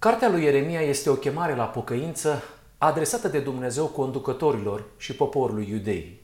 Cartea lui Ieremia este o chemare la pocăință adresată de Dumnezeu conducătorilor și poporului iudei.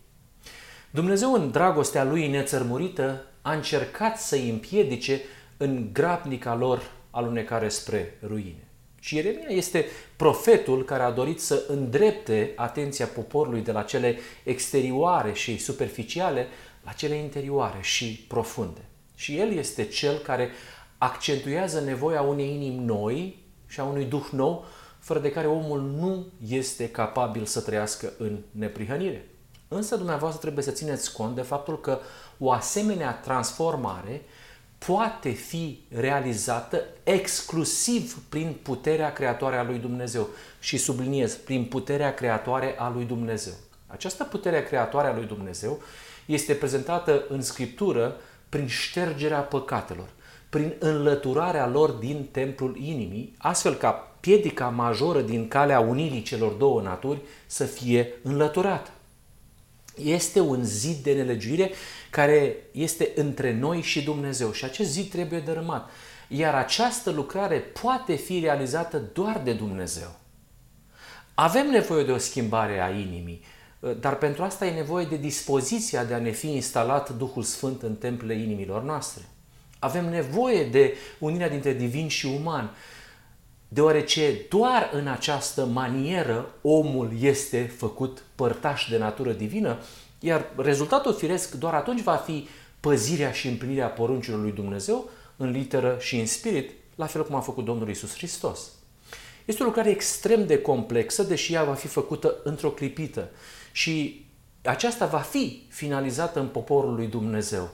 Dumnezeu, în dragostea lui nețărmurită, a încercat să-i împiedice în grabnica lor alunecare spre ruine. Și Ieremia este profetul care a dorit să îndrepte atenția poporului de la cele exterioare și superficiale la cele interioare și profunde. Și el este cel care accentuează nevoia unei inimi noi și a unui duh nou, fără de care omul nu este capabil să trăiască în neprihănire. Însă dumneavoastră trebuie să țineți cont de faptul că o asemenea transformare poate fi realizată exclusiv prin puterea creatoare a lui Dumnezeu. Și subliniez, prin puterea creatoare a lui Dumnezeu. Această putere creatoare a lui Dumnezeu este prezentată în Scriptură prin ștergerea păcatelor, prin înlăturarea lor din templul inimii, astfel ca piedica majoră din calea unirii celor două naturi să fie înlăturată. Este un zid de nelegiuire care este între noi și Dumnezeu și acest zid trebuie dărâmat. Iar această lucrare poate fi realizată doar de Dumnezeu. Avem nevoie de o schimbare a inimii, dar pentru asta e nevoie de dispoziția de a ne fi instalat Duhul Sfânt în templele inimilor noastre. Avem nevoie de unirea dintre divin și uman, deoarece doar în această manieră omul este făcut părtaș de natură divină, iar rezultatul firesc doar atunci va fi păzirea și împlinirea poruncilor lui Dumnezeu în literă și în spirit, la fel cum a făcut Domnul Isus Hristos. Este o lucrare extrem de complexă, deși ea va fi făcută într-o clipită și aceasta va fi finalizată în poporul lui Dumnezeu.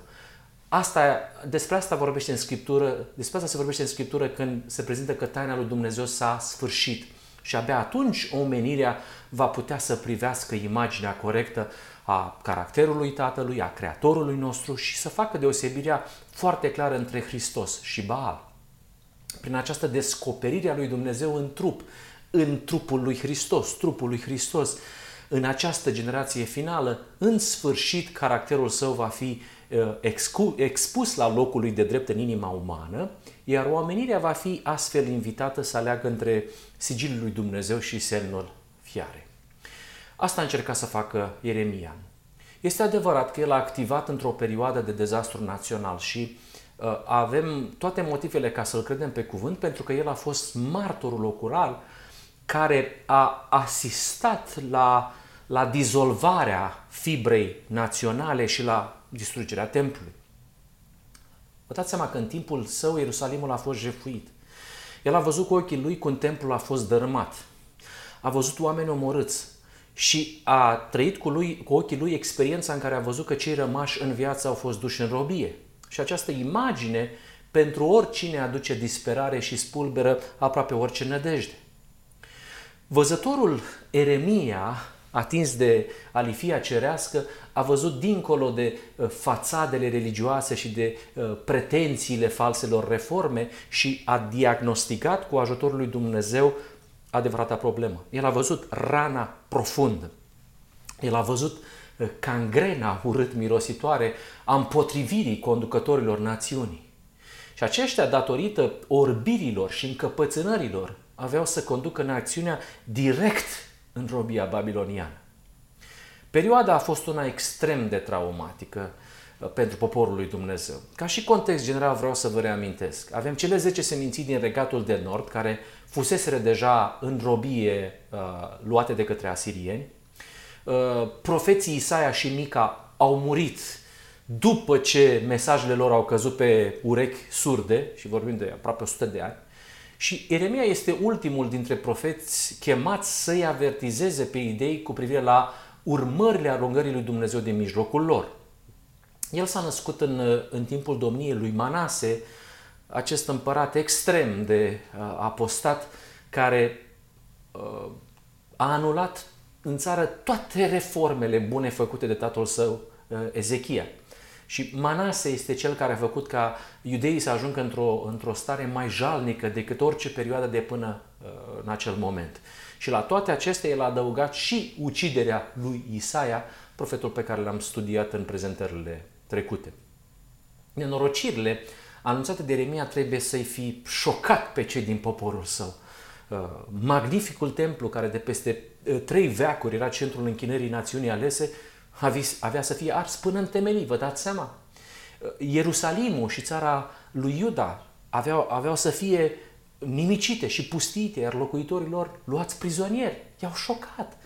Asta, despre asta vorbește în Scriptură, despre asta se vorbește în Scriptură când se prezintă că taina lui Dumnezeu s-a sfârșit. Și abia atunci omenirea va putea să privească imaginea corectă a caracterului Tatălui, a Creatorului nostru și să facă deosebirea foarte clară între Hristos și Baal. Prin această descoperire a lui Dumnezeu în trup, în trupul lui Hristos, trupul lui Hristos, în această generație finală, în sfârșit, caracterul său va fi uh, expus la locul lui de drept în inima umană, iar oamenirea va fi astfel invitată să aleagă între sigilul lui Dumnezeu și semnul fiare. Asta a încercat să facă Ieremia. Este adevărat că el a activat într-o perioadă de dezastru național și uh, avem toate motivele ca să-l credem pe cuvânt, pentru că el a fost martorul ocular care a asistat la, la dizolvarea fibrei naționale și la distrugerea templului. Vă dați seama că în timpul său Ierusalimul a fost jefuit. El a văzut cu ochii lui cum templul a fost dărâmat. A văzut oameni omorâți și a trăit cu, lui, cu ochii lui experiența în care a văzut că cei rămași în viață au fost duși în robie. Și această imagine pentru oricine aduce disperare și spulberă aproape orice nădejde. Văzătorul Eremia, atins de alifia cerească, a văzut dincolo de uh, fațadele religioase și de uh, pretențiile falselor reforme și a diagnosticat cu ajutorul lui Dumnezeu adevărata problemă. El a văzut rana profundă. El a văzut uh, cangrena urât mirositoare a împotrivirii conducătorilor națiunii. Și aceștia, datorită orbirilor și încăpățânărilor, aveau să conducă națiunea direct în robia babiloniană. Perioada a fost una extrem de traumatică uh, pentru poporul lui Dumnezeu. Ca și context general vreau să vă reamintesc. Avem cele 10 seminții din regatul de nord care fuseseră deja în robie uh, luate de către asirieni. Uh, profeții Isaia și Mica au murit după ce mesajele lor au căzut pe urechi surde, și vorbim de aproape 100 de ani, și Eremia este ultimul dintre profeți chemați să-i avertizeze pe idei cu privire la urmările alungării lui Dumnezeu din mijlocul lor. El s-a născut în, în timpul domniei lui Manase, acest împărat extrem de uh, apostat care uh, a anulat în țară toate reformele bune făcute de tatăl său uh, Ezechia. Și Manase este cel care a făcut ca iudeii să ajungă într-o, într-o stare mai jalnică decât orice perioadă de până uh, în acel moment. Și la toate acestea el a adăugat și uciderea lui Isaia, profetul pe care l-am studiat în prezentările trecute. Nenorocirile anunțată de Ieremia trebuie să-i fi șocat pe cei din poporul său. Uh, magnificul templu care de peste uh, trei veacuri era centrul închinării națiunii alese, avea să fie ars până în temelii, vă dați seama? Uh, Ierusalimul și țara lui Iuda aveau, aveau să fie nimicite și pustite, iar locuitorilor luați prizonieri. I-au șocat.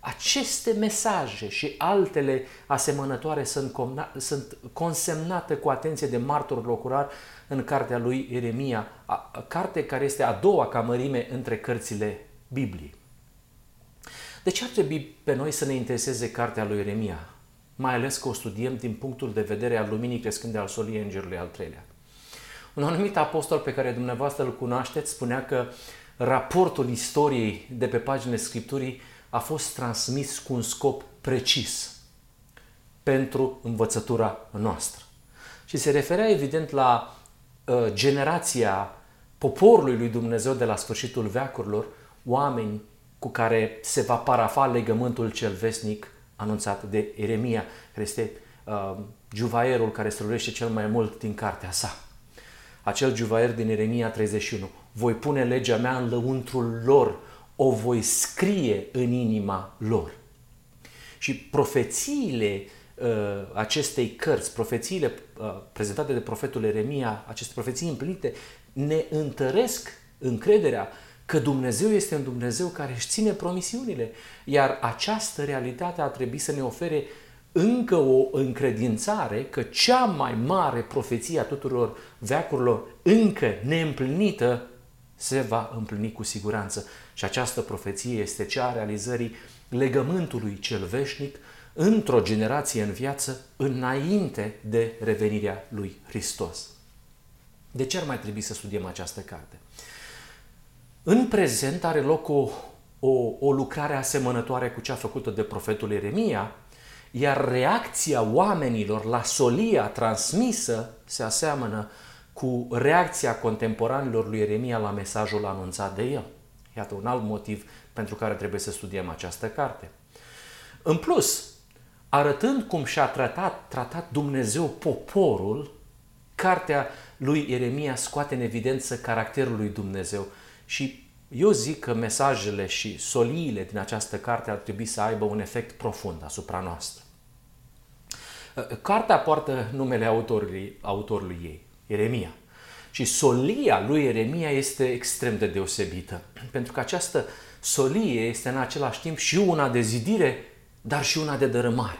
Aceste mesaje și altele asemănătoare sunt, sunt consemnate cu atenție de martorul locurar în cartea lui Ieremia, carte care este a doua ca mărime între cărțile Bibliei. De ce ar trebui pe noi să ne intereseze cartea lui Ieremia? Mai ales că o studiem din punctul de vedere al luminii crescânde al soliei îngerului al treilea. Un anumit apostol pe care dumneavoastră îl cunoașteți spunea că raportul istoriei de pe paginile Scripturii a fost transmis cu un scop precis pentru învățătura noastră. Și se referea evident la uh, generația poporului lui Dumnezeu de la sfârșitul veacurilor, oameni cu care se va parafa legământul cel vesnic anunțat de Eremia, care este uh, juvaierul care străluiește cel mai mult din cartea sa. Acel juvaier din Eremia 31. Voi pune legea mea în lăuntrul lor, o voi scrie în inima lor. Și profețiile uh, acestei cărți, profețiile uh, prezentate de profetul Eremia, aceste profeții împlinite, ne întăresc încrederea că Dumnezeu este un Dumnezeu care își ține promisiunile. Iar această realitate ar trebui să ne ofere încă o încredințare că cea mai mare profeție a tuturor veacurilor încă neîmplinită se va împlini cu siguranță. Și această profeție este cea a realizării legământului cel veșnic într-o generație în viață înainte de revenirea lui Hristos. De ce ar mai trebui să studiem această carte? În prezent are loc o, o, o lucrare asemănătoare cu cea făcută de profetul Ieremia, iar reacția oamenilor la solia transmisă se aseamănă cu reacția contemporanilor lui Ieremia la mesajul anunțat de el. Iată un alt motiv pentru care trebuie să studiem această carte. În plus, arătând cum și-a tratat, tratat Dumnezeu poporul, cartea lui Ieremia scoate în evidență caracterul lui Dumnezeu și eu zic că mesajele și soliile din această carte ar trebui să aibă un efect profund asupra noastră. Cartea poartă numele autorului, autorului ei, Ieremia. Și solia lui Ieremia este extrem de deosebită, pentru că această solie este în același timp și una de zidire, dar și una de dărâmare.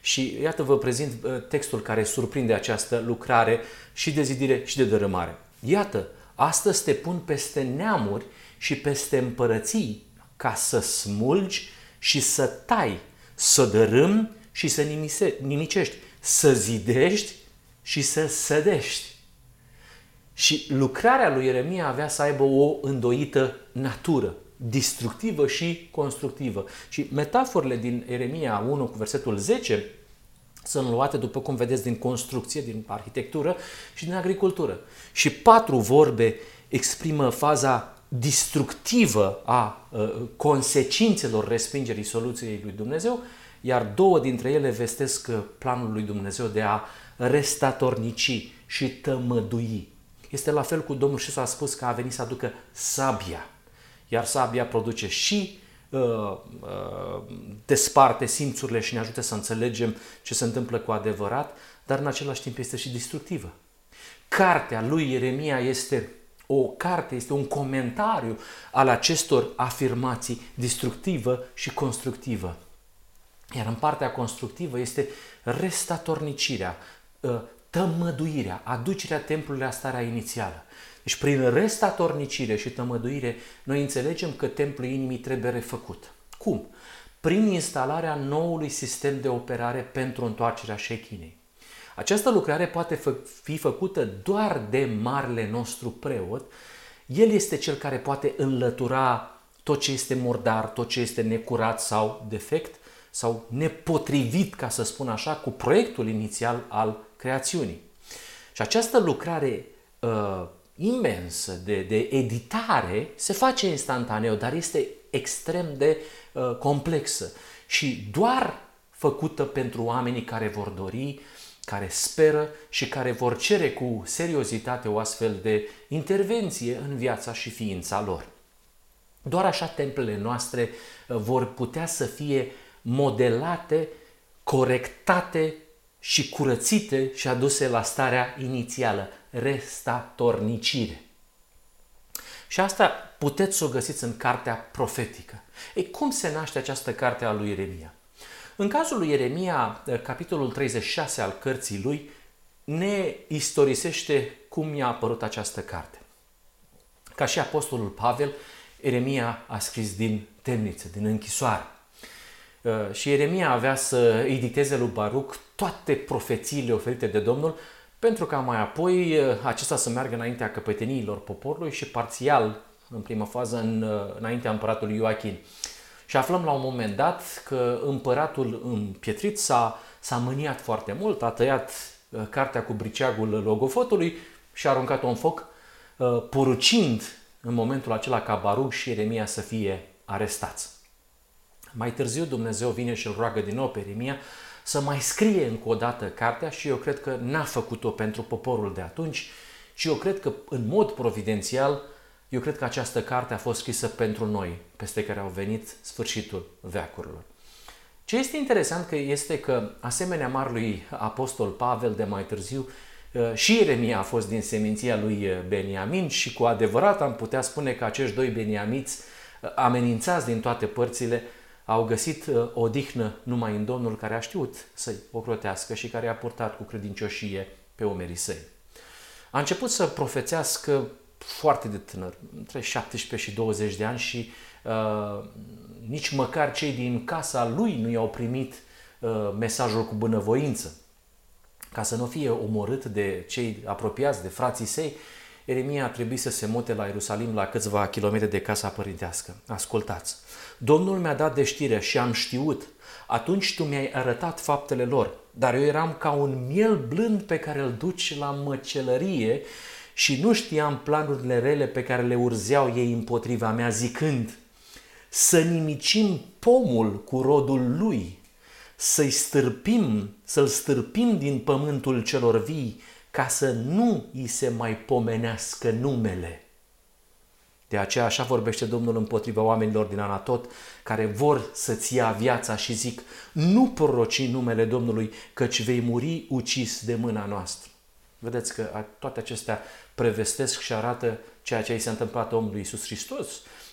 Și iată vă prezint uh, textul care surprinde această lucrare și de zidire și de dărâmare. Iată, astăzi te pun peste neamuri și peste împărății ca să smulgi și să tai, să dărâm și să nimicești, să zidești și să sădești. Și lucrarea lui Ieremia avea să aibă o îndoită natură, destructivă și constructivă. Și metaforele din Ieremia 1 cu versetul 10 sunt luate, după cum vedeți, din construcție, din arhitectură și din agricultură. Și patru vorbe exprimă faza destructivă a uh, consecințelor respingerii soluției lui Dumnezeu, iar două dintre ele vestesc planul lui Dumnezeu de a restatornici și tămădui. Este la fel cu Domnul și s-a spus că a venit să aducă sabia, iar sabia produce și uh, uh, desparte simțurile și ne ajută să înțelegem ce se întâmplă cu adevărat, dar în același timp este și destructivă. Cartea lui Ieremia este o carte, este un comentariu al acestor afirmații destructivă și constructivă. Iar în partea constructivă este restatornicirea, ă, tămăduirea, aducerea templului la starea inițială. Deci prin restatornicire și tămăduire noi înțelegem că templul inimii trebuie refăcut. Cum? Prin instalarea noului sistem de operare pentru întoarcerea șechinei. Această lucrare poate fi făcută doar de marele nostru preot. El este cel care poate înlătura tot ce este murdar, tot ce este necurat sau defect sau nepotrivit, ca să spun așa, cu proiectul inițial al creațiunii. Și această lucrare uh, imensă de, de editare se face instantaneu, dar este extrem de uh, complexă și doar făcută pentru oamenii care vor dori care speră și care vor cere cu seriozitate o astfel de intervenție în viața și ființa lor. Doar așa templele noastre uh, vor putea să fie modelate, corectate și curățite și aduse la starea inițială, restatornicire. Și asta puteți să o găsiți în cartea profetică. Ei, cum se naște această carte a lui Ieremia? În cazul lui Ieremia, eh, capitolul 36 al cărții lui, ne istorisește cum i-a apărut această carte. Ca și apostolul Pavel, Ieremia a scris din temniță, din închisoare. Eh, și Ieremia avea să îi dicteze lui Baruc toate profețiile oferite de Domnul, pentru ca mai apoi eh, acesta să meargă înaintea căpeteniilor poporului și parțial, în prima fază, în, înaintea împăratului Ioachim. Și aflăm la un moment dat că împăratul împietrit s-a, s-a mâniat foarte mult, a tăiat uh, cartea cu briceagul logofotului și a aruncat-o în foc, uh, porucind în momentul acela ca Baruch și Eremia să fie arestați. Mai târziu Dumnezeu vine și îl roagă din nou pe Eremia să mai scrie încă o dată cartea și eu cred că n-a făcut-o pentru poporul de atunci, ci eu cred că în mod providențial eu cred că această carte a fost scrisă pentru noi, peste care au venit sfârșitul veacurilor. Ce este interesant că este că, asemenea marului apostol Pavel de mai târziu, uh, și Ieremia a fost din seminția lui Beniamin și cu adevărat am putea spune că acești doi beniamiți uh, amenințați din toate părțile au găsit uh, odihnă numai în Domnul care a știut să-i ocrotească și care a purtat cu credincioșie pe omerii săi. A început să profețească foarte de tânăr, între 17 și 20 de ani și uh, nici măcar cei din casa lui nu i-au primit uh, mesajul cu bunăvoință. Ca să nu fie omorât de cei apropiați, de frații săi, Eremia a trebuit să se mute la Ierusalim la câțiva kilometri de casa părintească. Ascultați! Domnul mi-a dat de știre și am știut. Atunci tu mi-ai arătat faptele lor, dar eu eram ca un miel blând pe care îl duci la măcelărie și nu știam planurile rele pe care le urzeau ei împotriva mea, zicând să nimicim pomul cu rodul lui, să-i stârpim, să-l stârpim din pământul celor vii, ca să nu îi se mai pomenească numele. De aceea așa vorbește Domnul împotriva oamenilor din Anatot care vor să-ți ia viața și zic, nu proroci numele Domnului, căci vei muri ucis de mâna noastră. Vedeți că toate acestea prevestesc și arată ceea ce i s-a întâmplat omului Isus Hristos,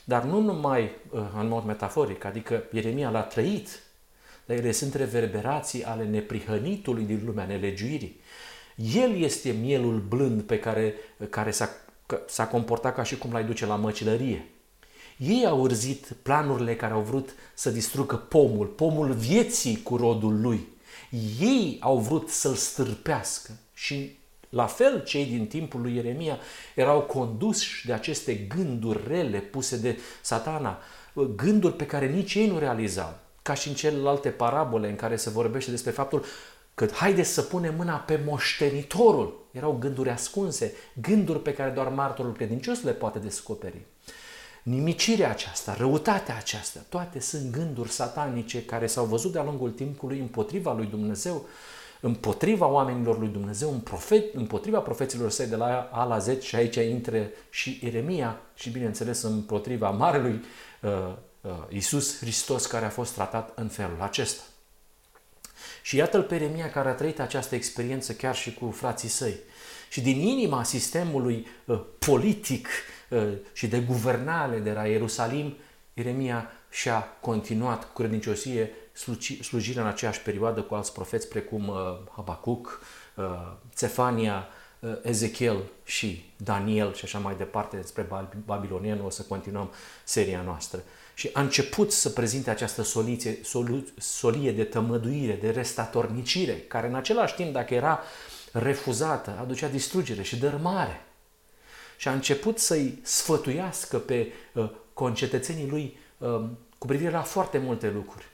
dar nu numai uh, în mod metaforic, adică Ieremia l-a trăit, dar ele sunt reverberații ale neprihănitului din lumea nelegiuirii. El este mielul blând pe care, care s-a, s-a comportat ca și cum l-ai duce la măcilărie. Ei au urzit planurile care au vrut să distrugă pomul, pomul vieții cu rodul lui. Ei au vrut să-l stârpească și la fel, cei din timpul lui Ieremia erau conduși de aceste gânduri rele puse de satana, gânduri pe care nici ei nu realizau, ca și în celelalte parabole în care se vorbește despre faptul că haideți să punem mâna pe moștenitorul. Erau gânduri ascunse, gânduri pe care doar martorul credincios le poate descoperi. Nimicirea aceasta, răutatea aceasta, toate sunt gânduri satanice care s-au văzut de-a lungul timpului împotriva lui Dumnezeu împotriva oamenilor lui Dumnezeu, în profet, împotriva profeților săi de la A la Z și aici intre și Ieremia și bineînțeles împotriva Marelui uh, uh, Iisus Hristos care a fost tratat în felul acesta. Și iată-l pe Ieremia care a trăit această experiență chiar și cu frații săi. Și din inima sistemului uh, politic uh, și de guvernare de la Ierusalim, Ieremia și-a continuat cu credinciosie slujirea în aceeași perioadă cu alți profeți precum uh, Habacuc, uh, Cefania, uh, Ezechiel și Daniel și așa mai departe despre babilonieni, o să continuăm seria noastră. Și a început să prezinte această soliție, solu, solie de tămăduire, de restatornicire, care în același timp, dacă era refuzată, aducea distrugere și dărmare. Și a început să-i sfătuiască pe uh, concetățenii lui uh, cu privire la foarte multe lucruri.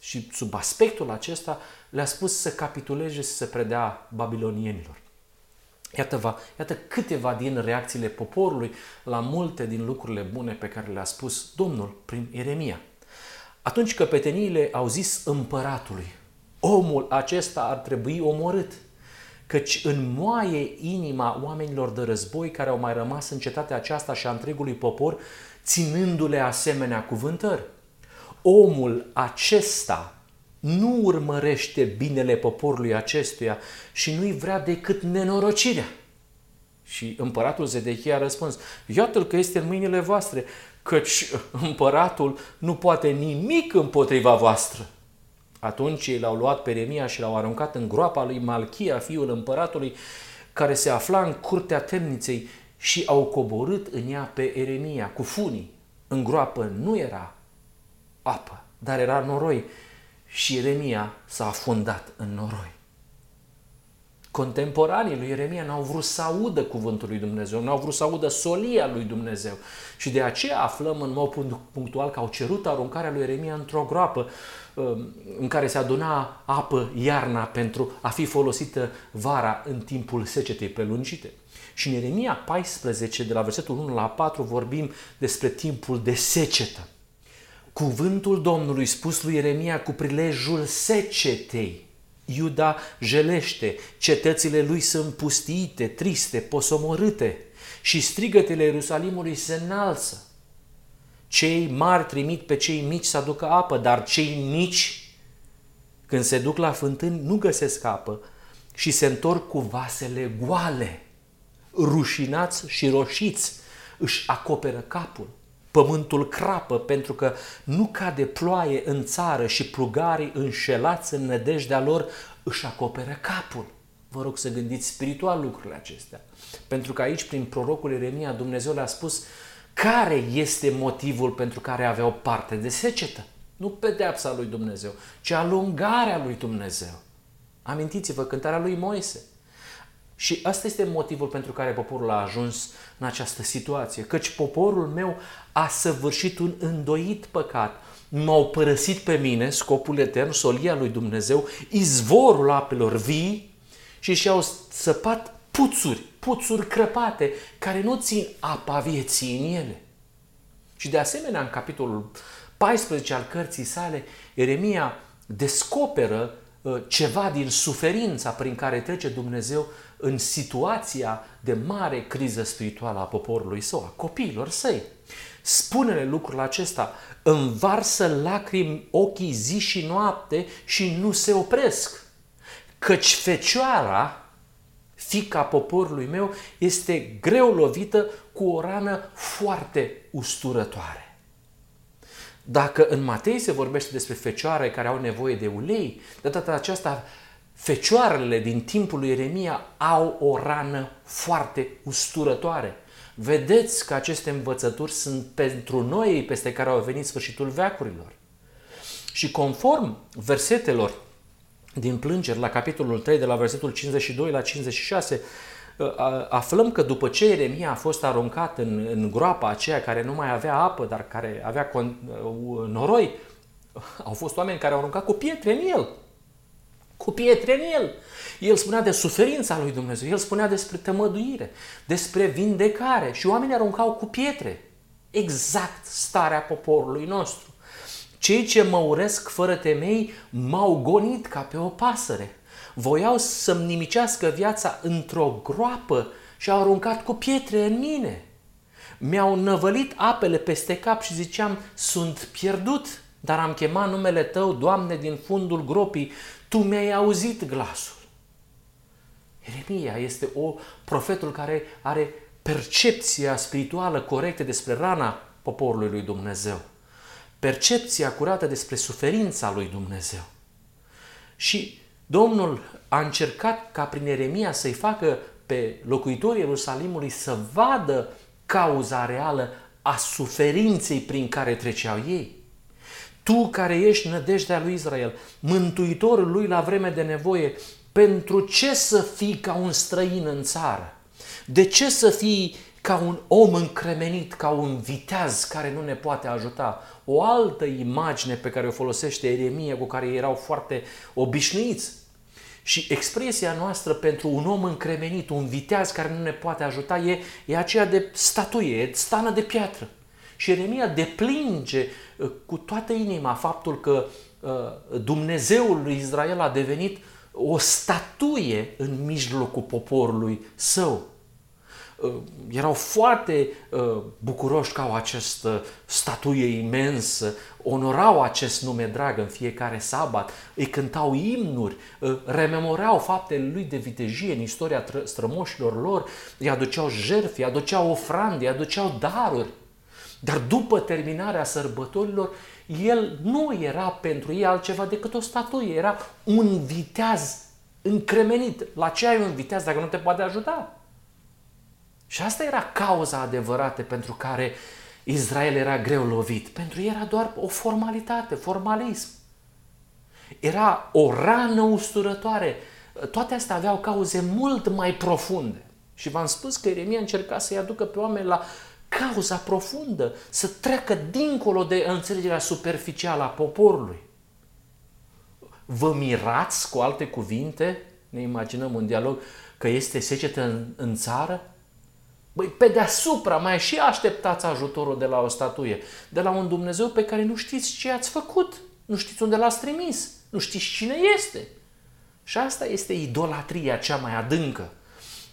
Și sub aspectul acesta le-a spus să capituleze și să se predea babilonienilor. Iată, va, iată câteva din reacțiile poporului la multe din lucrurile bune pe care le-a spus Domnul prin Ieremia. Atunci căpeteniile au zis împăratului, omul acesta ar trebui omorât, căci înmoaie inima oamenilor de război care au mai rămas în cetatea aceasta și a întregului popor, ținându-le asemenea cuvântări. Omul acesta nu urmărește binele poporului acestuia și nu-i vrea decât nenorocirea. Și împăratul Zedechia a răspuns, iată-l că este în mâinile voastre, căci împăratul nu poate nimic împotriva voastră. Atunci ei l-au luat pe Remia și l-au aruncat în groapa lui Malchia, fiul împăratului, care se afla în curtea temniței și au coborât în ea pe Eremia cu funii. În groapă nu era apă, dar era noroi și Ieremia s-a afundat în noroi. Contemporanii lui Ieremia n-au vrut să audă cuvântul lui Dumnezeu, n-au vrut să audă solia lui Dumnezeu. Și de aceea aflăm în mod punctual că au cerut aruncarea lui Ieremia într-o groapă um, în care se aduna apă iarna pentru a fi folosită vara în timpul secetei prelungite. Și în Ieremia 14, de la versetul 1 la 4, vorbim despre timpul de secetă. Cuvântul Domnului spus lui Ieremia cu prilejul secetei. Iuda jelește, cetățile lui sunt pustiite, triste, posomorâte și strigătele Ierusalimului se înalță. Cei mari trimit pe cei mici să aducă apă, dar cei mici, când se duc la fântâni, nu găsesc apă și se întorc cu vasele goale. Rușinați și roșiți își acoperă capul pământul crapă pentru că nu cade ploaie în țară și plugarii înșelați în nădejdea lor își acoperă capul. Vă rog să gândiți spiritual lucrurile acestea. Pentru că aici, prin prorocul Eremia, Dumnezeu le-a spus care este motivul pentru care aveau parte de secetă. Nu pedeapsa lui Dumnezeu, ci alungarea lui Dumnezeu. Amintiți-vă cântarea lui Moise. Și asta este motivul pentru care poporul a ajuns în această situație. Căci poporul meu a săvârșit un îndoit păcat. M-au părăsit pe mine, scopul etern, solia lui Dumnezeu, izvorul apelor vii și și-au săpat puțuri, puțuri crăpate, care nu țin apa vieții în ele. Și de asemenea, în capitolul 14 al cărții sale, Eremia descoperă uh, ceva din suferința prin care trece Dumnezeu în situația de mare criză spirituală a poporului său, a copiilor săi. Spune-le lucrul acesta, învarsă lacrimi ochii zi și noapte și nu se opresc. Căci fecioara, fica poporului meu, este greu lovită cu o rană foarte usturătoare. Dacă în Matei se vorbește despre fecioare care au nevoie de ulei, de data aceasta Fecioarele din timpul lui Ieremia au o rană foarte usturătoare. Vedeți că aceste învățături sunt pentru noi peste care au venit sfârșitul veacurilor. Și conform versetelor din plângeri la capitolul 3, de la versetul 52 la 56, aflăm că după ce Ieremia a fost aruncat în, în groapa aceea care nu mai avea apă, dar care avea noroi, au fost oameni care au aruncat cu pietre în el cu pietre în el. El spunea de suferința lui Dumnezeu, el spunea despre tămăduire, despre vindecare și oamenii aruncau cu pietre. Exact starea poporului nostru. Cei ce mă uresc fără temei m-au gonit ca pe o pasăre. Voiau să-mi nimicească viața într-o groapă și au aruncat cu pietre în mine. Mi-au năvălit apele peste cap și ziceam, sunt pierdut, dar am chemat numele Tău, Doamne, din fundul gropii tu mi-ai auzit glasul. Ieremia este o profetul care are percepția spirituală corectă despre rana poporului lui Dumnezeu. Percepția curată despre suferința lui Dumnezeu. Și Domnul a încercat ca prin Ieremia să-i facă pe locuitorii Ierusalimului să vadă cauza reală a suferinței prin care treceau ei. Tu care ești nădejdea lui Israel, mântuitorul lui la vreme de nevoie, pentru ce să fii ca un străin în țară? De ce să fii ca un om încremenit, ca un viteaz care nu ne poate ajuta? O altă imagine pe care o folosește Eremia, cu care erau foarte obișnuiți. Și expresia noastră pentru un om încremenit, un viteaz care nu ne poate ajuta, e, e aceea de statuie, e stană de piatră. Și Ieremia deplinge uh, cu toată inima faptul că uh, Dumnezeul lui Israel a devenit o statuie în mijlocul poporului său. Uh, erau foarte uh, bucuroși că au această statuie imensă, onorau acest nume drag în fiecare sabat, îi cântau imnuri, uh, rememorau faptele lui de vitejie în istoria strămoșilor lor, îi aduceau jertfe, îi aduceau ofrande, îi aduceau daruri. Dar după terminarea sărbătorilor, el nu era pentru ei altceva decât o statuie, era un viteaz încremenit. La ce ai un viteaz dacă nu te poate ajuta? Și asta era cauza adevărată pentru care Israel era greu lovit. Pentru ei era doar o formalitate, formalism. Era o rană usturătoare. Toate astea aveau cauze mult mai profunde. Și v-am spus că Ieremia încerca să-i aducă pe oameni la cauza profundă, să treacă dincolo de înțelegerea superficială a poporului. Vă mirați, cu alte cuvinte, ne imaginăm un dialog, că este secetă în, în țară? Băi, pe deasupra mai și așteptați ajutorul de la o statuie, de la un Dumnezeu pe care nu știți ce ați făcut, nu știți unde l-ați trimis, nu știți cine este. Și asta este idolatria cea mai adâncă.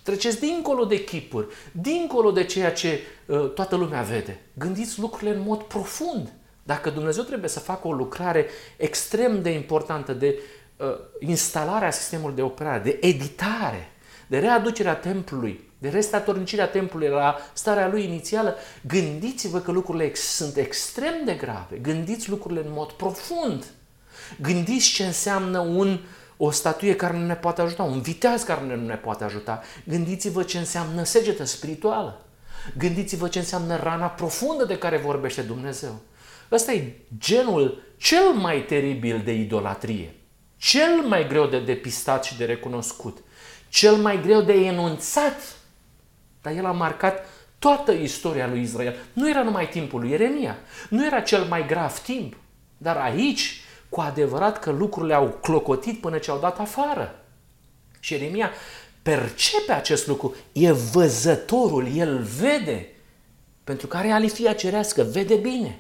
Treceți dincolo de chipuri, dincolo de ceea ce uh, toată lumea vede. Gândiți lucrurile în mod profund. Dacă Dumnezeu trebuie să facă o lucrare extrem de importantă de uh, instalarea sistemului de operare, de editare, de readucerea templului, de restatornicirea templului la starea lui inițială, gândiți-vă că lucrurile ex- sunt extrem de grave. Gândiți lucrurile în mod profund. Gândiți ce înseamnă un, o statuie care nu ne poate ajuta, un viteaz care nu ne poate ajuta. Gândiți-vă ce înseamnă segetă spirituală. Gândiți-vă ce înseamnă rana profundă de care vorbește Dumnezeu. Ăsta e genul cel mai teribil de idolatrie, cel mai greu de depistat și de recunoscut, cel mai greu de enunțat dar el a marcat toată istoria lui Israel. Nu era numai timpul lui Ieremia, nu era cel mai grav timp, dar aici, cu adevărat că lucrurile au clocotit până ce au dat afară. Și Ieremia percepe acest lucru, e văzătorul, el vede, pentru că are alifia cerească, vede bine.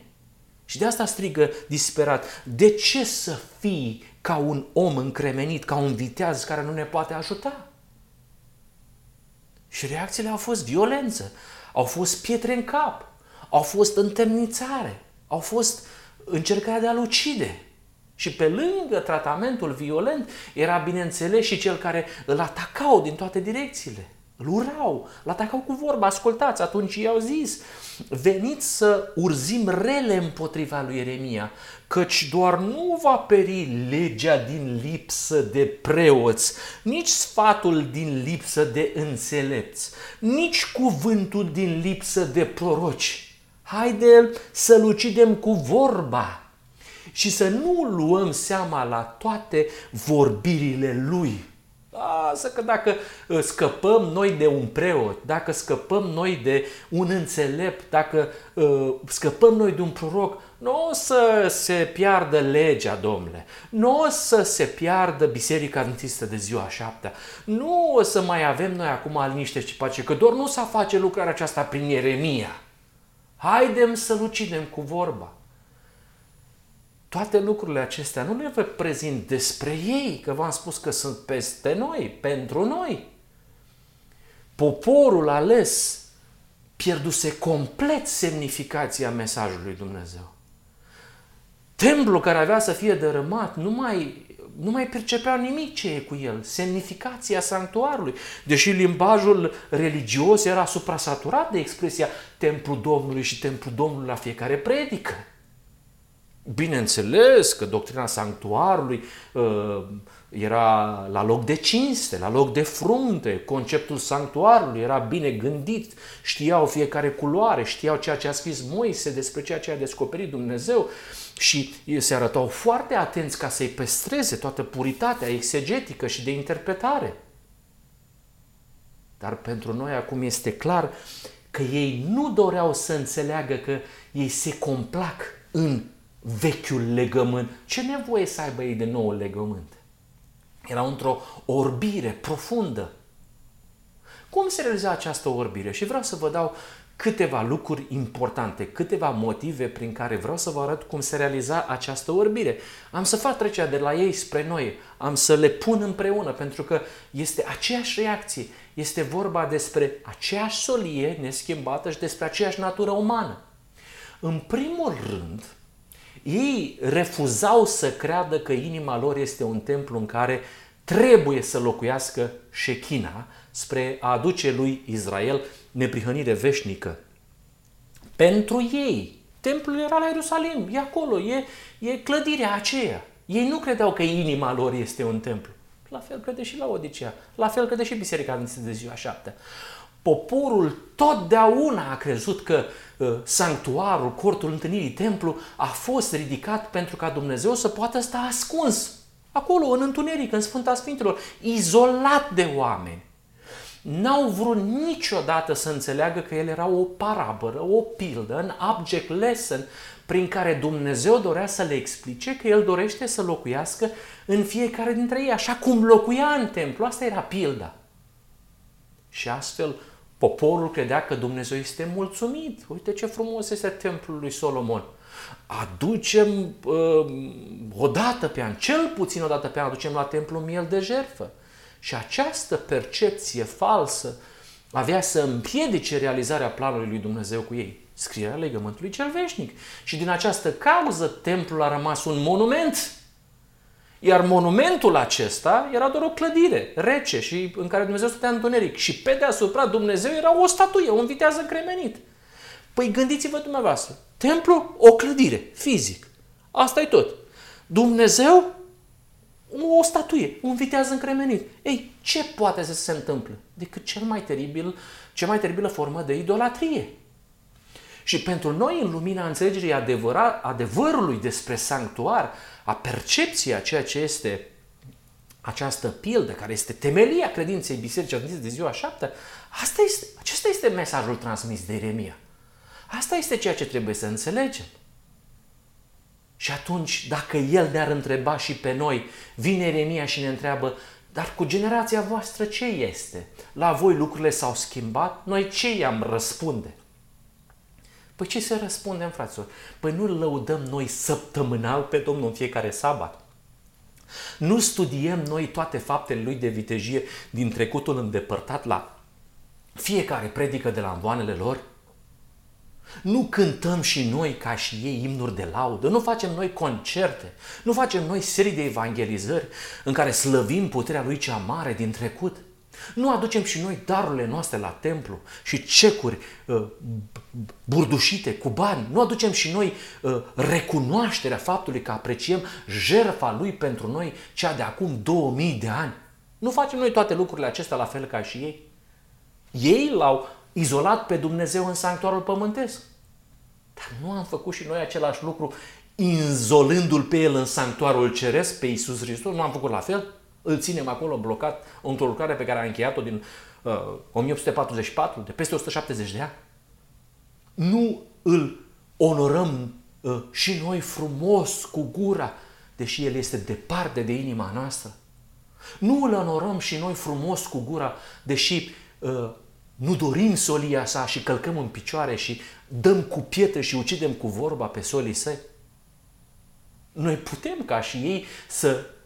Și de asta strigă disperat, de ce să fii ca un om încremenit, ca un viteaz care nu ne poate ajuta? Și reacțiile au fost violență, au fost pietre în cap, au fost întemnițare, au fost încercarea de a-l ucide. Și pe lângă tratamentul violent era bineînțeles și cel care îl atacau din toate direcțiile. Îl urau, îl atacau cu vorba, ascultați, atunci i-au zis, veniți să urzim rele împotriva lui Ieremia, căci doar nu va peri legea din lipsă de preoți, nici sfatul din lipsă de înțelepți, nici cuvântul din lipsă de proroci. Haide să-l ucidem cu vorba și să nu luăm seama la toate vorbirile lui Lasă că dacă uh, scăpăm noi de un preot, dacă scăpăm noi de un înțelept, dacă uh, scăpăm noi de un proroc, nu o să se piardă legea, domnule, nu o să se piardă Biserica Adventistă de ziua șaptea, nu o să mai avem noi acum liniște și pace, că doar nu s-a face lucrarea aceasta prin Ieremia. Haidem să-l ucidem cu vorba. Toate lucrurile acestea nu le vă prezint despre ei, că v-am spus că sunt peste noi, pentru noi. Poporul ales pierduse complet semnificația mesajului Dumnezeu. Templul care avea să fie dărâmat nu mai, nu mai percepeau nimic ce e cu el, semnificația sanctuarului. Deși limbajul religios era suprasaturat de expresia Templul Domnului și Templul Domnului la fiecare predică. Bineînțeles că doctrina sanctuarului uh, era la loc de cinste, la loc de frunte, conceptul sanctuarului era bine gândit, știau fiecare culoare, știau ceea ce a scris Moise despre ceea ce a descoperit Dumnezeu. Și se arătau foarte atenți ca să-i păstreze toată puritatea exegetică și de interpretare. Dar pentru noi acum este clar că ei nu doreau să înțeleagă că ei se complac în vechiul legământ. Ce nevoie să aibă ei de nou legământ? Erau într-o orbire profundă. Cum se realiza această orbire? Și vreau să vă dau câteva lucruri importante, câteva motive prin care vreau să vă arăt cum se realiza această orbire. Am să fac trecerea de la ei spre noi, am să le pun împreună, pentru că este aceeași reacție. Este vorba despre aceeași solie neschimbată și despre aceeași natură umană. În primul rând, ei refuzau să creadă că inima lor este un templu în care trebuie să locuiască șechina spre a aduce lui Israel neprihănire veșnică. Pentru ei, templul era la Ierusalim, e acolo, e, e clădirea aceea. Ei nu credeau că inima lor este un templu. La fel crede și la Odisea, la fel crede și Biserica Adventistă de ziua șaptea. Poporul totdeauna a crezut că uh, sanctuarul, cortul întâlnirii, templu a fost ridicat pentru ca Dumnezeu să poată sta ascuns acolo, în întuneric, în Sfânta Sfintelor, izolat de oameni n-au vrut niciodată să înțeleagă că el era o parabolă, o pildă, un object lesson prin care Dumnezeu dorea să le explice că El dorește să locuiască în fiecare dintre ei, așa cum locuia în templu. Asta era pilda. Și astfel poporul credea că Dumnezeu este mulțumit. Uite ce frumos este templul lui Solomon. Aducem uh, o dată pe an, cel puțin o dată pe an, aducem la templu miel de jertfă. Și această percepție falsă avea să împiedice realizarea planului lui Dumnezeu cu ei, scrierea legământului cel veșnic. Și din această cauză templul a rămas un monument. Iar monumentul acesta era doar o clădire rece și în care Dumnezeu stătea întuneric. Și pe deasupra Dumnezeu era o statuie, un viteaz încremenit. Păi gândiți-vă dumneavoastră, templu, o clădire, fizic. Asta e tot. Dumnezeu o statuie, un viteaz încremenit. Ei, ce poate să se întâmple decât cel mai teribil, cea mai teribilă formă de idolatrie? Și pentru noi, în lumina înțelegerii adevărat, adevărului despre sanctuar, a percepției a ceea ce este această pildă, care este temelia credinței Bisericii Adventiste de ziua șapte, asta este, acesta este mesajul transmis de Eremia. Asta este ceea ce trebuie să înțelegem. Și atunci, dacă el ne-ar întreba și pe noi, vine Eremia și ne întreabă, dar cu generația voastră ce este? La voi lucrurile s-au schimbat? Noi ce i-am răspunde? Păi ce să răspundem, fraților? Păi nu lăudăm noi săptămânal pe Domnul în fiecare sabat? Nu studiem noi toate faptele lui de vitejie din trecutul îndepărtat la fiecare predică de la învoanele lor? Nu cântăm și noi ca și ei imnuri de laudă, nu facem noi concerte, nu facem noi serii de evangelizări în care slăvim puterea lui cea mare din trecut. Nu aducem și noi darurile noastre la templu și cecuri uh, burdușite cu bani. Nu aducem și noi uh, recunoașterea faptului că apreciem jertfa lui pentru noi, cea de acum 2000 de ani. Nu facem noi toate lucrurile acestea la fel ca și ei. Ei l-au izolat pe Dumnezeu în sanctuarul pământesc. Dar nu am făcut și noi același lucru izolându-l pe el în sanctuarul ceresc, pe Iisus Hristos, nu am făcut la fel? Îl ținem acolo blocat într-o lucrare pe care a încheiat-o din uh, 1844, de peste 170 de ani. Nu îl onorăm uh, și noi frumos cu gura, deși el este departe de inima noastră. Nu îl onorăm și noi frumos cu gura, deși uh, nu dorim solia sa și călcăm în picioare și dăm cu pietre și ucidem cu vorba pe solii săi? Noi putem ca și ei să uh,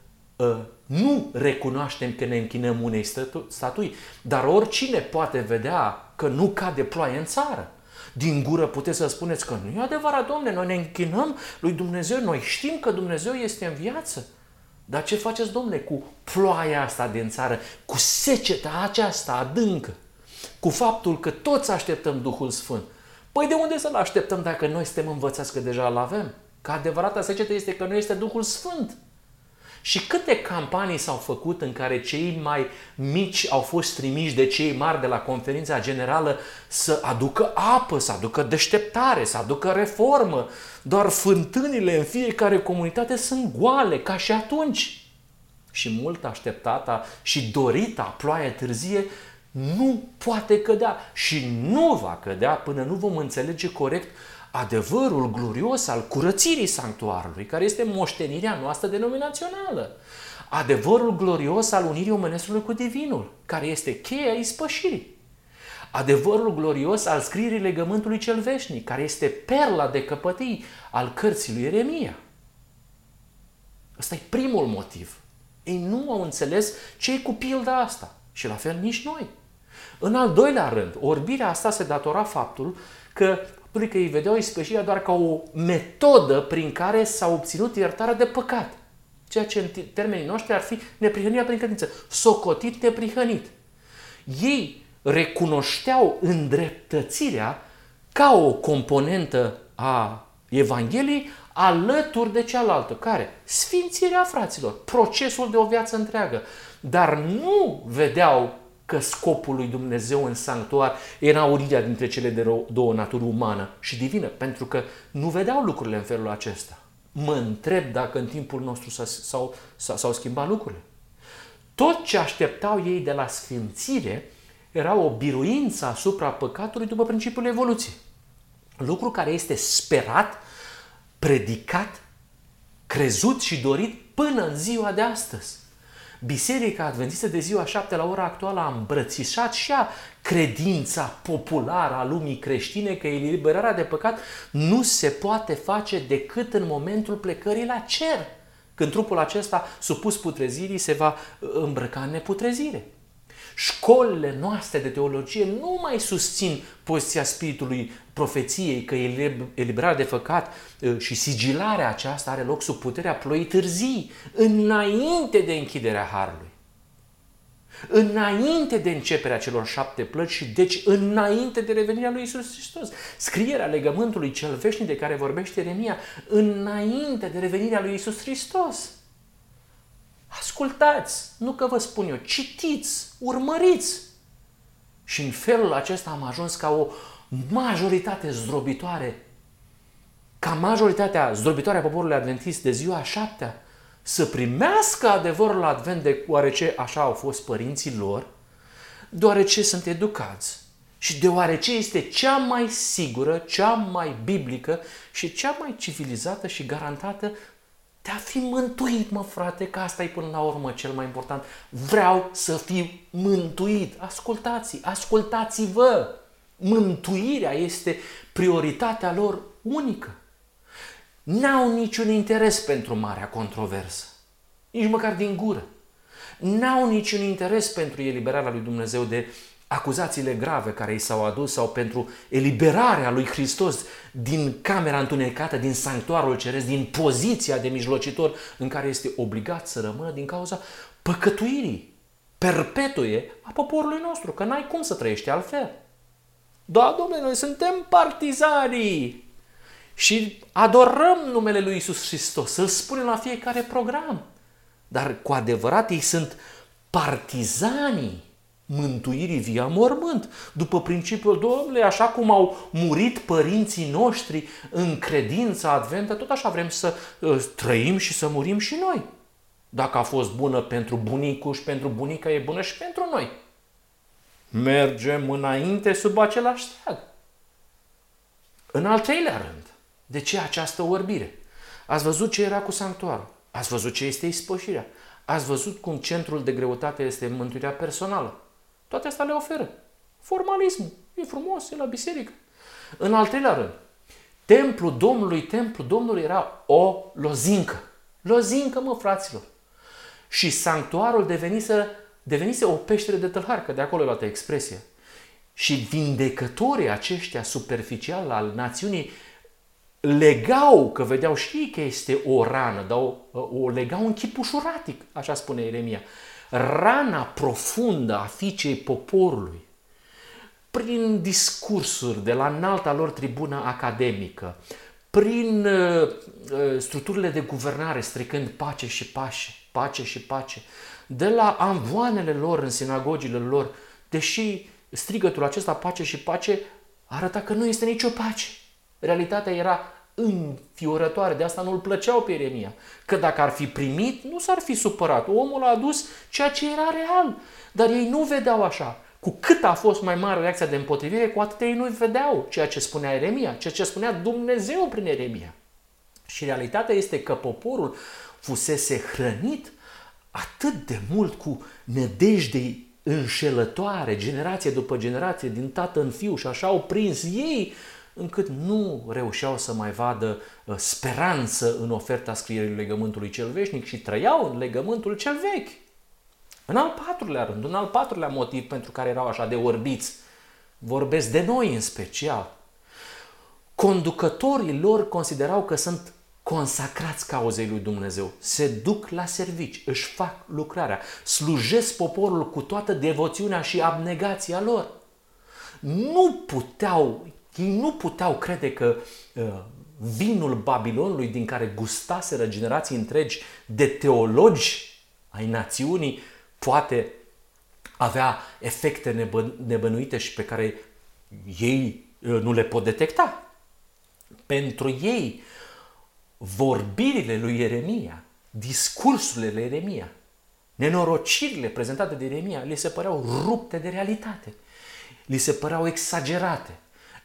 nu recunoaștem că ne închinăm unei statui, dar oricine poate vedea că nu cade ploaie în țară. Din gură puteți să spuneți că nu e adevărat, domne, noi ne închinăm lui Dumnezeu, noi știm că Dumnezeu este în viață. Dar ce faceți, domne, cu ploaia asta din țară, cu seceta aceasta adâncă? cu faptul că toți așteptăm Duhul Sfânt. Păi de unde să-L așteptăm dacă noi suntem învățați că deja îl avem? Că adevărata secetă este că nu este Duhul Sfânt. Și câte campanii s-au făcut în care cei mai mici au fost trimiși de cei mari de la conferința generală să aducă apă, să aducă deșteptare, să aducă reformă. Doar fântânile în fiecare comunitate sunt goale, ca și atunci. Și mult așteptata și dorita ploaie târzie nu poate cădea și nu va cădea până nu vom înțelege corect adevărul glorios al curățirii sanctuarului, care este moștenirea noastră denominațională. Adevărul glorios al unirii omenescului cu divinul, care este cheia ispășirii. adevărul glorios al scrierii legământului cel veșnic, care este perla de căpătii al cărții lui Ieremia. Ăsta e primul motiv. Ei nu au înțeles ce e cu pilda asta. Și la fel nici noi. În al doilea rând, orbirea asta se datora faptul că faptului că ei vedeau ispășirea doar ca o metodă prin care s-a obținut iertarea de păcat. Ceea ce în termenii noștri ar fi neprihănirea prin credință. Socotit neprihănit. Ei recunoșteau îndreptățirea ca o componentă a Evangheliei alături de cealaltă. Care? Sfințirea fraților. Procesul de o viață întreagă. Dar nu vedeau că scopul lui Dumnezeu în sanctuar era unirea dintre cele de două naturi umană și divină, pentru că nu vedeau lucrurile în felul acesta. Mă întreb dacă în timpul nostru s-au, s-au schimbat lucrurile. Tot ce așteptau ei de la sfințire era o biruință asupra păcatului după principiul evoluției. Lucru care este sperat, predicat, crezut și dorit până în ziua de astăzi. Biserica Adventistă de ziua 7 la ora actuală a îmbrățișat și a credința populară a lumii creștine că eliberarea de păcat nu se poate face decât în momentul plecării la cer, când trupul acesta supus putrezirii se va îmbrăca în neputrezire. Școlile noastre de teologie nu mai susțin poziția spiritului profeției că eliberarea de făcat ă, și sigilarea aceasta are loc sub puterea ploii târzii, înainte de închiderea Harului. Înainte de începerea celor șapte plăci și deci înainte de revenirea lui Isus Hristos. Scrierea legământului cel veșnic de care vorbește Eremia, înainte de revenirea lui Isus Hristos. Ascultați, nu că vă spun eu, citiți, urmăriți. Și în felul acesta am ajuns ca o majoritate zdrobitoare, ca majoritatea zdrobitoare a poporului adventist de ziua șaptea, să primească adevărul advent de oarece așa au fost părinții lor, deoarece sunt educați și deoarece este cea mai sigură, cea mai biblică și cea mai civilizată și garantată de a fi mântuit, mă frate, că asta e până la urmă cel mai important. Vreau să fiu mântuit. Ascultați, ascultați-vă! Mântuirea este prioritatea lor unică. N-au niciun interes pentru marea controversă, nici măcar din gură. N-au niciun interes pentru eliberarea lui Dumnezeu de acuzațiile grave care i s-au adus sau pentru eliberarea lui Hristos din camera întunecată, din sanctuarul ceresc, din poziția de mijlocitor în care este obligat să rămână din cauza păcătuirii perpetue a poporului nostru, că n-ai cum să trăiești altfel. Da, domnule, noi suntem partizanii și adorăm numele lui Isus Hristos, să-L spunem la fiecare program. Dar cu adevărat ei sunt partizanii mântuirii via mormânt, după principiul, domnule, așa cum au murit părinții noștri în credința adventă, tot așa vrem să uh, trăim și să murim și noi. Dacă a fost bună pentru bunicul și pentru bunica, e bună și pentru noi. Mergem înainte sub același steag. În al treilea rând, de ce această orbire? Ați văzut ce era cu sanctuarul. Ați văzut ce este ispășirea. Ați văzut cum centrul de greutate este mântuirea personală. Toate astea le oferă. Formalismul. E frumos, e la biserică. În al treilea rând, templul Domnului, templul Domnului era o lozincă. Lozincă, mă, fraților. Și sanctuarul devenise, devenise o peștere de tălhar, că de acolo e luată expresia. Și vindecătorii aceștia superficial al națiunii legau, că vedeau și ei că este o rană, dar o, o legau în chip ușuratic, așa spune Eremia rana profundă a fiicei poporului, prin discursuri de la înalta lor tribună academică, prin uh, uh, structurile de guvernare stricând pace și pace, pace și pace, de la anvoanele lor în sinagogile lor, deși strigătul acesta pace și pace arăta că nu este nicio pace. Realitatea era înfiorătoare, de asta nu-l plăceau pe Ieremia. Că dacă ar fi primit, nu s-ar fi supărat. Omul a adus ceea ce era real. Dar ei nu vedeau așa. Cu cât a fost mai mare reacția de împotrivire, cu atât ei nu vedeau ceea ce spunea Eremia, ceea ce spunea Dumnezeu prin Eremia. Și realitatea este că poporul fusese hrănit atât de mult cu nădejde înșelătoare, generație după generație, din tată în fiu și așa au prins ei încât nu reușeau să mai vadă uh, speranță în oferta scrierii legământului cel veșnic și trăiau în legământul cel vechi. În al patrulea rând, un al patrulea motiv pentru care erau așa de orbiți, vorbesc de noi în special. Conducătorii lor considerau că sunt consacrați cauzei lui Dumnezeu, se duc la servici, își fac lucrarea, slujesc poporul cu toată devoțiunea și abnegația lor. Nu puteau, ei nu puteau crede că uh, vinul Babilonului din care gustaseră generații întregi de teologi ai națiunii poate avea efecte nebă, nebănuite și pe care ei uh, nu le pot detecta. Pentru ei, vorbirile lui Ieremia, discursurile lui Ieremia, nenorocirile prezentate de Ieremia, li se păreau rupte de realitate, li se păreau exagerate,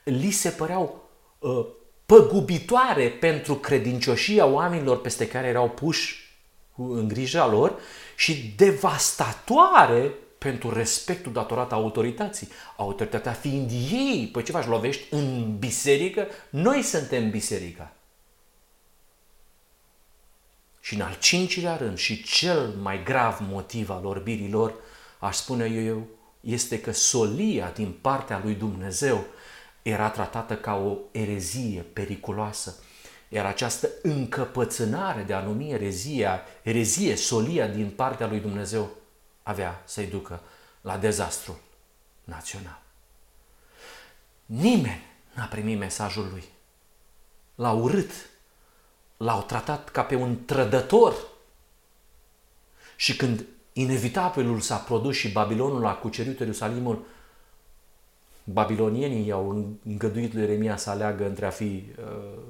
li se păreau uh, păgubitoare pentru credincioșia oamenilor peste care erau puși în grija lor și devastatoare pentru respectul datorat autorității. Autoritatea fiind ei, păi ce faci, lovești în biserică? Noi suntem biserica. Și în al cincilea rând și cel mai grav motiv al orbirilor, aș spune eu, este că solia din partea lui Dumnezeu era tratată ca o erezie periculoasă. Iar această încăpățânare de a numi erezia, erezie, solia din partea lui Dumnezeu, avea să-i ducă la dezastru național. Nimeni n-a primit mesajul lui. L-a urât, l-au tratat ca pe un trădător. Și când inevitabilul s-a produs și Babilonul a cucerit Ierusalimul, babilonienii i-au îngăduit lui Eremia să aleagă între a fi uh,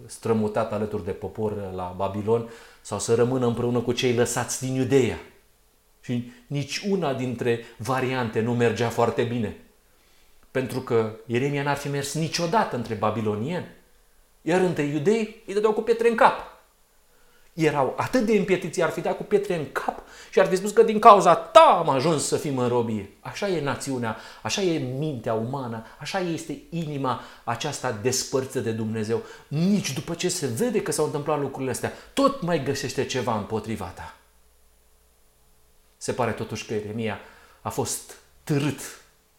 strămutat alături de popor la Babilon sau să rămână împreună cu cei lăsați din Iudeea. Și nici una dintre variante nu mergea foarte bine. Pentru că Ieremia n-ar fi mers niciodată între babilonieni, iar între iudei îi dădeau cu pietre în cap erau atât de împietiți, ar fi dat cu pietre în cap și ar fi spus că din cauza ta am ajuns să fim în robie. Așa e națiunea, așa e mintea umană, așa este inima aceasta despărțită de Dumnezeu. Nici după ce se vede că s-au întâmplat lucrurile astea, tot mai găsește ceva împotriva ta. Se pare totuși că Eremia a fost târât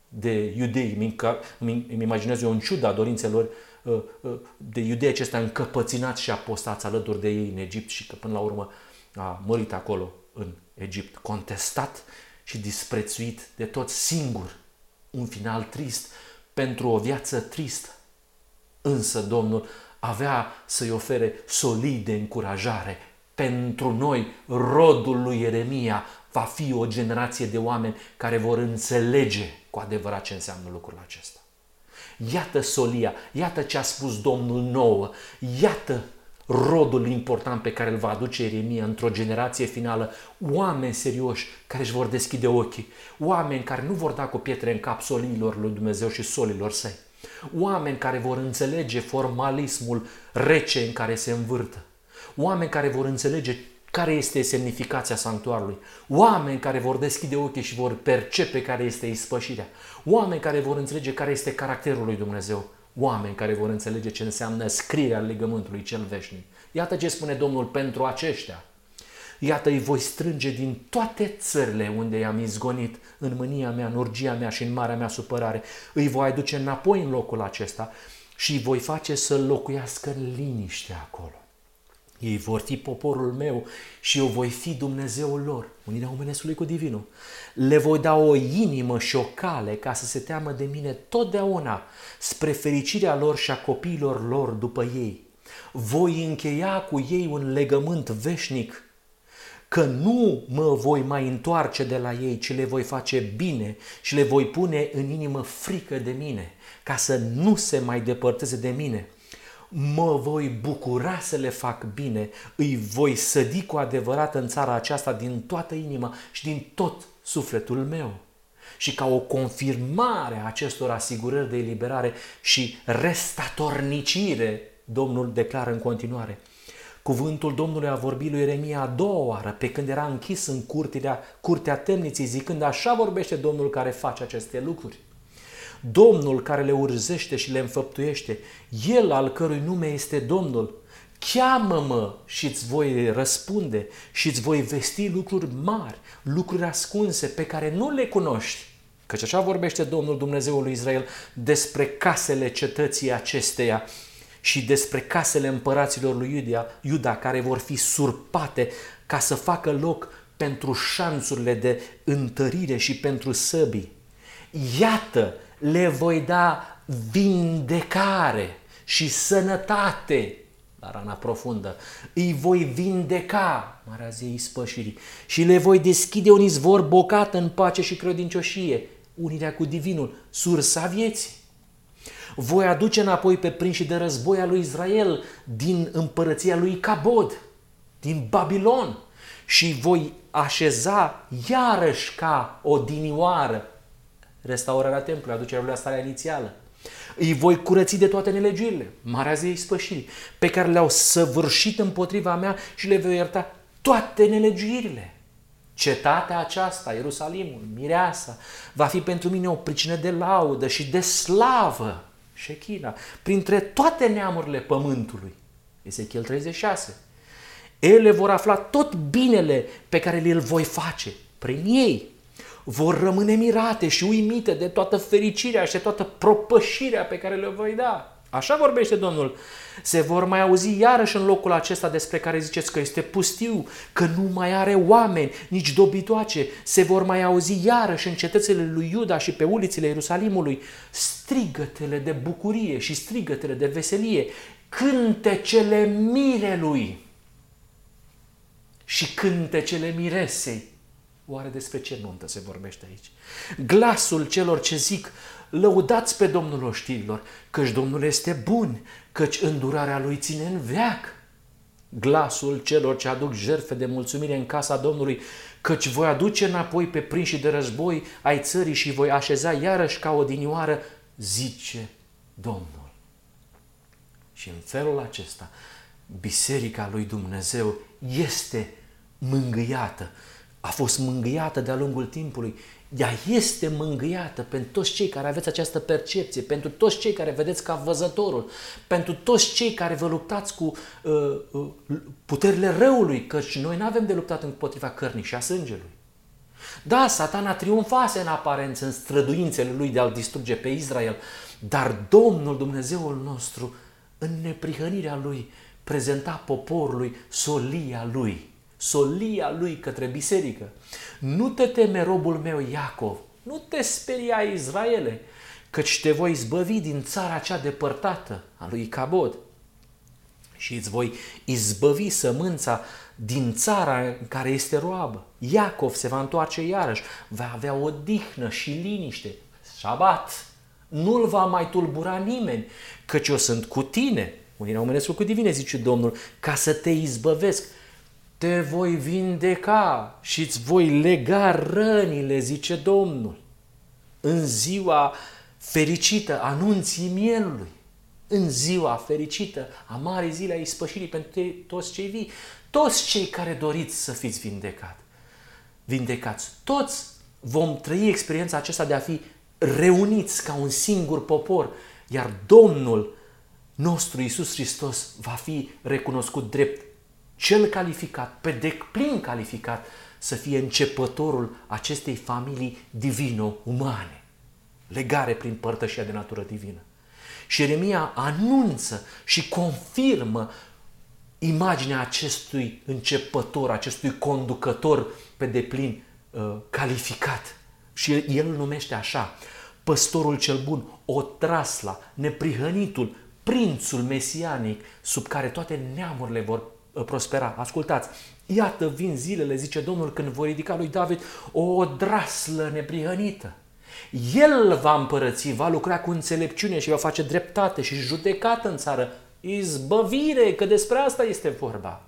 de iudei. Îmi imaginez eu în ciuda dorințelor Uh, uh, de iudei acesta încăpăținat și apostați alături de ei în Egipt și că până la urmă a murit acolo în Egipt, contestat și disprețuit de tot singur. Un final trist pentru o viață tristă. Însă Domnul avea să-i ofere solide încurajare. Pentru noi, rodul lui Ieremia va fi o generație de oameni care vor înțelege cu adevărat ce înseamnă lucrul acesta. Iată solia, iată ce a spus Domnul nouă, iată rodul important pe care îl va aduce Ieremia într-o generație finală, oameni serioși care își vor deschide ochii, oameni care nu vor da cu pietre în cap soliilor lui Dumnezeu și solilor săi, oameni care vor înțelege formalismul rece în care se învârtă, oameni care vor înțelege care este semnificația sanctuarului, oameni care vor deschide ochii și vor percepe care este ispășirea, oameni care vor înțelege care este caracterul lui Dumnezeu, oameni care vor înțelege ce înseamnă scrierea legământului cel veșnic. Iată ce spune Domnul pentru aceștia. Iată îi voi strânge din toate țările unde i-am izgonit în mânia mea, în urgia mea și în marea mea supărare. Îi voi aduce înapoi în locul acesta și îi voi face să locuiască în liniște acolo. Ei vor fi poporul meu și eu voi fi Dumnezeul lor. Unirea omenescului cu divinul. Le voi da o inimă și o cale ca să se teamă de mine totdeauna spre fericirea lor și a copiilor lor după ei. Voi încheia cu ei un legământ veșnic că nu mă voi mai întoarce de la ei, ci le voi face bine și le voi pune în inimă frică de mine, ca să nu se mai depărteze de mine mă voi bucura să le fac bine, îi voi sădi cu adevărat în țara aceasta din toată inima și din tot sufletul meu. Și ca o confirmare a acestor asigurări de eliberare și restatornicire, Domnul declară în continuare, Cuvântul Domnului a vorbit lui Ieremia a doua oară, pe când era închis în curtea, curtea temniții, zicând, așa vorbește Domnul care face aceste lucruri. Domnul care le urzește și le înfăptuiește, El al cărui nume este Domnul, cheamă-mă și îți voi răspunde și îți voi vesti lucruri mari, lucruri ascunse pe care nu le cunoști. Căci așa vorbește Domnul Dumnezeul lui Israel despre casele cetății acesteia și despre casele împăraților lui Iuda, Iuda care vor fi surpate ca să facă loc pentru șanțurile de întărire și pentru săbii. Iată, le voi da vindecare și sănătate la rana profundă. Îi voi vindeca, marazei spășirii, și le voi deschide un izvor bocat în pace și credincioșie, unirea cu divinul, sursa vieții. Voi aduce înapoi pe prinși de război al lui Israel din împărăția lui Cabod, din Babilon, și voi așeza iarăși ca o dinioară restaurarea templului, aducerea lui la starea inițială. Îi voi curăți de toate nelegiurile, marea zei spășirii, pe care le-au săvârșit împotriva mea și le voi ierta toate nelegiuirile. Cetatea aceasta, Ierusalimul, Mireasa, va fi pentru mine o pricină de laudă și de slavă, Shechina, printre toate neamurile pământului. Ezechiel 36. Ele vor afla tot binele pe care le voi face prin ei vor rămâne mirate și uimite de toată fericirea și de toată propășirea pe care le voi da. Așa vorbește Domnul. Se vor mai auzi iarăși în locul acesta despre care ziceți că este pustiu, că nu mai are oameni, nici dobitoace. Se vor mai auzi iarăși în cetățile lui Iuda și pe ulițile Ierusalimului strigătele de bucurie și strigătele de veselie, cântecele mirelui și cântecele miresei. Oare despre ce nuntă se vorbește aici? Glasul celor ce zic, lăudați pe Domnul oștirilor, căci Domnul este bun, căci îndurarea lui ține în veac. Glasul celor ce aduc jertfe de mulțumire în casa Domnului, căci voi aduce înapoi pe prinși de război ai țării și voi așeza iarăși ca o dinioară, zice Domnul. Și în felul acesta, Biserica lui Dumnezeu este mângâiată a fost mângâiată de-a lungul timpului, ea este mângâiată pentru toți cei care aveți această percepție, pentru toți cei care vedeți ca văzătorul, pentru toți cei care vă luptați cu uh, uh, puterile răului, căci noi nu avem de luptat împotriva cărnii și a sângelui. Da, satana triumfase în aparență în străduințele lui de a-l distruge pe Israel, dar Domnul Dumnezeul nostru, în neprihănirea lui, prezenta poporului solia lui solia lui către biserică. Nu te teme, robul meu Iacov, nu te speria, Israele, căci te voi izbăvi din țara cea depărtată a lui Cabod și îți voi izbăvi sămânța din țara în care este roabă. Iacov se va întoarce iarăși, va avea o dihnă și liniște. Șabat! Nu-l va mai tulbura nimeni, căci eu sunt cu tine. Unii ne-au cu divine, zice Domnul, ca să te izbăvesc te voi vindeca și îți voi lega rănile, zice Domnul. În ziua fericită anunții mielului, în ziua fericită a marii zile a ispășirii pentru toți cei vii, toți cei care doriți să fiți vindecat, vindecați, toți vom trăi experiența aceasta de a fi reuniți ca un singur popor, iar Domnul nostru Isus Hristos va fi recunoscut drept cel calificat, pe deplin calificat, să fie începătorul acestei familii divino-umane, legare prin părtășia de natură divină. Și Eremia anunță și confirmă imaginea acestui începător, acestui conducător pe deplin uh, calificat. Și el îl numește așa, păstorul cel bun, o trasla, neprihănitul, prințul mesianic, sub care toate neamurile vor Uh, prospera. Ascultați, iată vin zilele, zice Domnul, când voi ridica lui David o draslă neprihănită. El va împărăți, va lucra cu înțelepciune și va face dreptate și judecată în țară, izbăvire, că despre asta este vorba.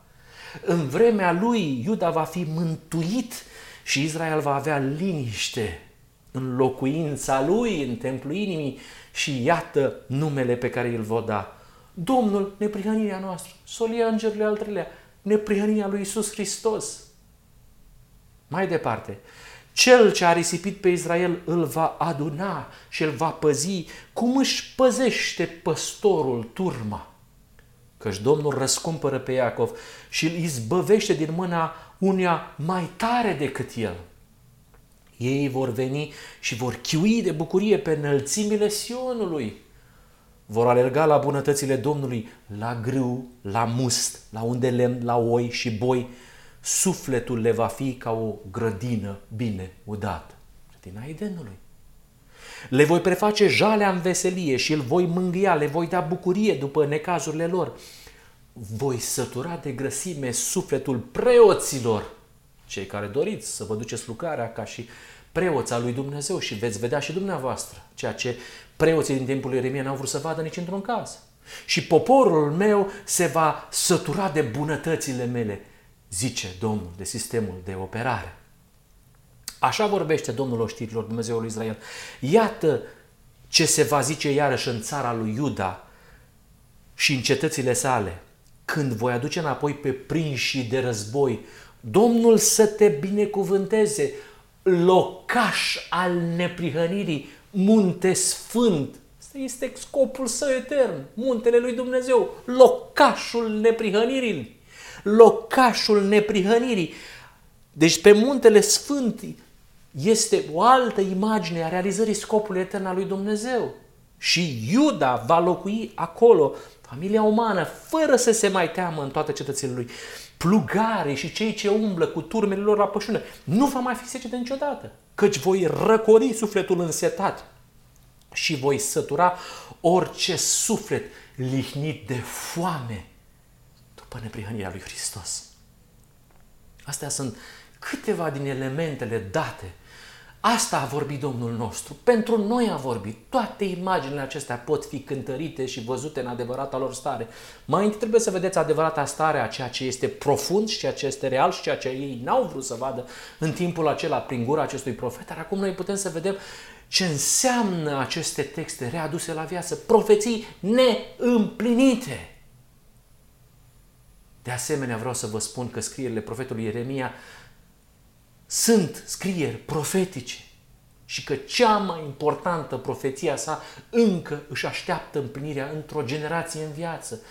În vremea lui, Iuda va fi mântuit și Israel va avea liniște în locuința lui, în templul inimii și iată numele pe care îl va da, Domnul, neprihănirea noastră, solia îngerurile al treilea, neprihănirea lui Isus Hristos. Mai departe, cel ce a risipit pe Israel îl va aduna și îl va păzi cum își păzește păstorul turma. Căci Domnul răscumpără pe Iacov și îl izbăvește din mâna unia mai tare decât el. Ei vor veni și vor chiui de bucurie pe înălțimile Sionului. Vor alerga la bunătățile Domnului, la grâu, la must, la unde lemn, la oi și boi. Sufletul le va fi ca o grădină bine udată. Grădina Edenului. Le voi preface jalea în veselie și îl voi mângâia, le voi da bucurie după necazurile lor. Voi sătura de grăsime sufletul preoților, cei care doriți să vă duceți lucrarea ca și preoța lui Dumnezeu și veți vedea și dumneavoastră ceea ce preoții din timpul lui Ieremia n-au vrut să vadă nici într-un caz. Și poporul meu se va sătura de bunătățile mele, zice Domnul de sistemul de operare. Așa vorbește Domnul oștirilor, Dumnezeul lui Israel. Iată ce se va zice iarăși în țara lui Iuda și în cetățile sale, când voi aduce înapoi pe prinși de război, Domnul să te binecuvânteze, locaș al neprihănirii, munte sfânt. Asta este scopul său etern, muntele lui Dumnezeu, locașul neprihănirii. Locașul neprihănirii. Deci pe muntele sfânt este o altă imagine a realizării scopului etern al lui Dumnezeu. Și Iuda va locui acolo, familia umană, fără să se mai teamă în toate cetățile lui. Plugare și cei ce umblă cu turmele lor la pășune, nu va mai fi secetă niciodată, căci voi răcori sufletul însetat și voi sătura orice suflet lihnit de foame după neprihănirea lui Hristos. Astea sunt câteva din elementele date Asta a vorbit Domnul nostru. Pentru noi a vorbit. Toate imaginile acestea pot fi cântărite și văzute în adevărata lor stare. Mai întâi trebuie să vedeți adevărata stare a ceea ce este profund și ceea ce este real și ceea ce ei n-au vrut să vadă în timpul acela prin gura acestui profet. Dar acum noi putem să vedem ce înseamnă aceste texte readuse la viață, profeții neîmplinite. De asemenea, vreau să vă spun că scrierile profetului Ieremia sunt scrieri profetice și că cea mai importantă profeția sa încă își așteaptă împlinirea într-o generație în viață.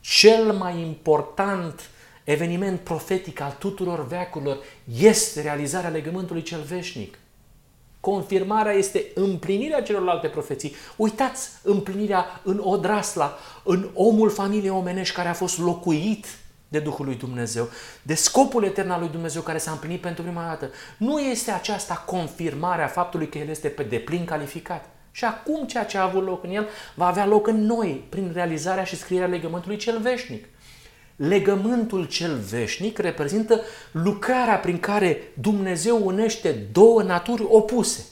Cel mai important eveniment profetic al tuturor veacurilor este realizarea legământului cel veșnic. Confirmarea este împlinirea celorlalte profeții. Uitați împlinirea în Odrasla, în omul familiei omenești care a fost locuit de Duhul lui Dumnezeu, de scopul etern al lui Dumnezeu care s-a împlinit pentru prima dată. Nu este aceasta confirmarea faptului că El este pe deplin calificat. Și acum ceea ce a avut loc în El va avea loc în noi, prin realizarea și scrierea legământului cel veșnic. Legământul cel veșnic reprezintă lucrarea prin care Dumnezeu unește două naturi opuse.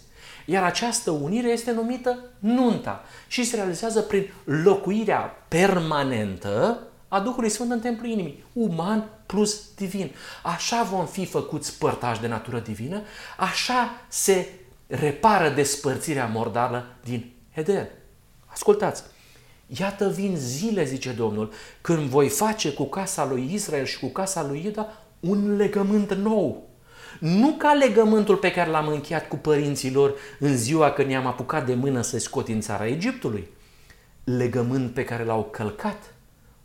Iar această unire este numită nunta și se realizează prin locuirea permanentă a Duhului Sfânt în templul inimii, uman plus divin. Așa vom fi făcuți părtași de natură divină, așa se repară despărțirea mordală din Eden. Ascultați! Iată vin zile, zice Domnul, când voi face cu casa lui Israel și cu casa lui Iuda un legământ nou. Nu ca legământul pe care l-am încheiat cu părinții lor în ziua când ne-am apucat de mână să scot în țara Egiptului. Legământ pe care l-au călcat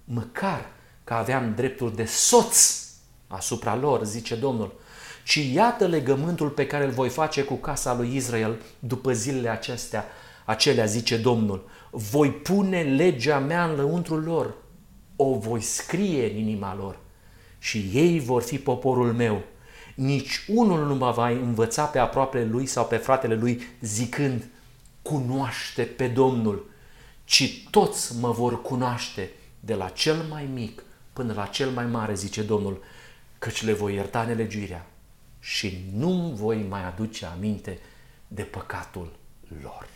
măcar că aveam dreptul de soț asupra lor, zice Domnul, ci iată legământul pe care îl voi face cu casa lui Israel după zilele acestea, acelea, zice Domnul. Voi pune legea mea în lăuntrul lor, o voi scrie în inima lor și ei vor fi poporul meu. Nici unul nu mă va învăța pe aproapele lui sau pe fratele lui zicând, cunoaște pe Domnul, ci toți mă vor cunoaște de la cel mai mic până la cel mai mare, zice Domnul, căci le voi ierta nelegiuirea și nu voi mai aduce aminte de păcatul lor.